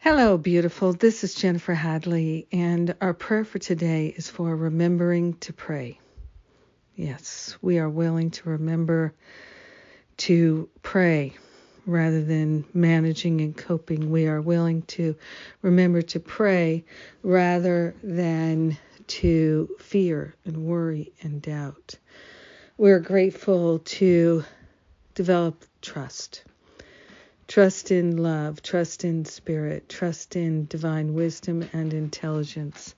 Hello, beautiful. This is Jennifer Hadley, and our prayer for today is for remembering to pray. Yes, we are willing to remember to pray rather than managing and coping. We are willing to remember to pray rather than to fear and worry and doubt. We're grateful to develop trust. Trust in love, trust in spirit, trust in divine wisdom and intelligence.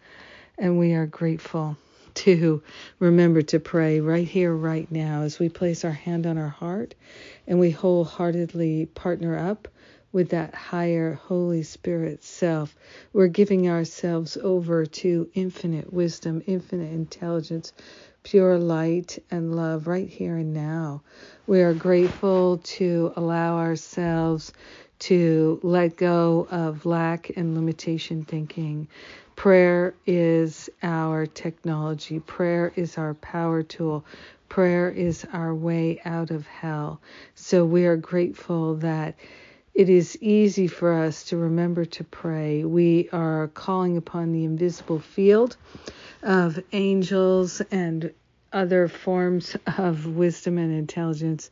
And we are grateful to remember to pray right here, right now, as we place our hand on our heart and we wholeheartedly partner up with that higher Holy Spirit self. We're giving ourselves over to infinite wisdom, infinite intelligence, pure light and love right here and now. We are grateful to allow ourselves to let go of lack and limitation thinking. Prayer is our technology. Prayer is our power tool. Prayer is our way out of hell. So we are grateful that it is easy for us to remember to pray. We are calling upon the invisible field of angels and other forms of wisdom and intelligence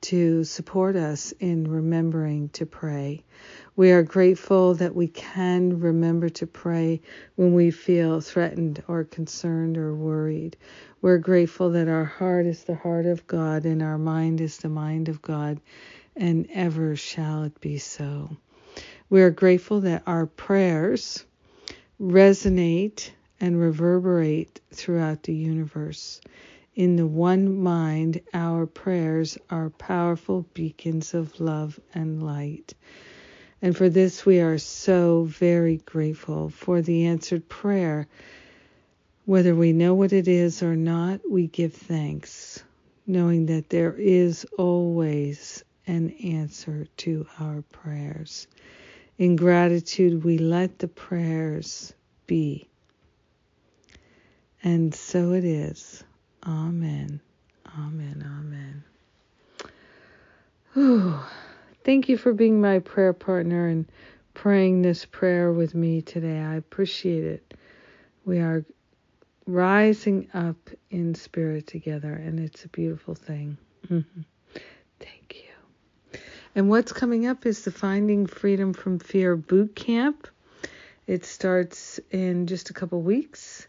to support us in remembering to pray. We are grateful that we can remember to pray when we feel threatened or concerned or worried. We're grateful that our heart is the heart of God and our mind is the mind of God, and ever shall it be so. We are grateful that our prayers resonate and reverberate throughout the universe. In the one mind, our prayers are powerful beacons of love and light. And for this, we are so very grateful for the answered prayer whether we know what it is or not, we give thanks, knowing that there is always an answer to our prayers. In gratitude, we let the prayers be. And so it is. Amen. Amen. Amen. Whew. Thank you for being my prayer partner and praying this prayer with me today. I appreciate it. We are rising up in spirit together, and it's a beautiful thing. Mm-hmm. And what's coming up is the Finding Freedom from Fear boot camp. It starts in just a couple weeks,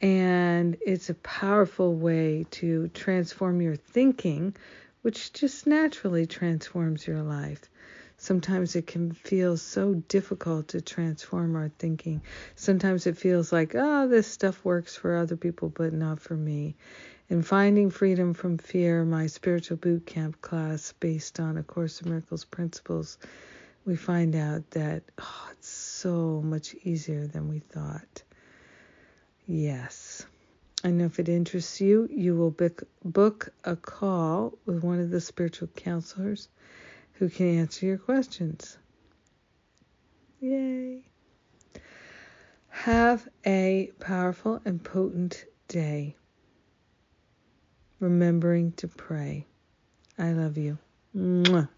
and it's a powerful way to transform your thinking, which just naturally transforms your life. Sometimes it can feel so difficult to transform our thinking. Sometimes it feels like, oh, this stuff works for other people, but not for me. In Finding Freedom from Fear, my spiritual boot camp class based on A Course in Miracles principles, we find out that oh, it's so much easier than we thought. Yes. And if it interests you, you will book, book a call with one of the spiritual counselors who can answer your questions. Yay! Have a powerful and potent day. Remembering to pray. I love you. Mwah.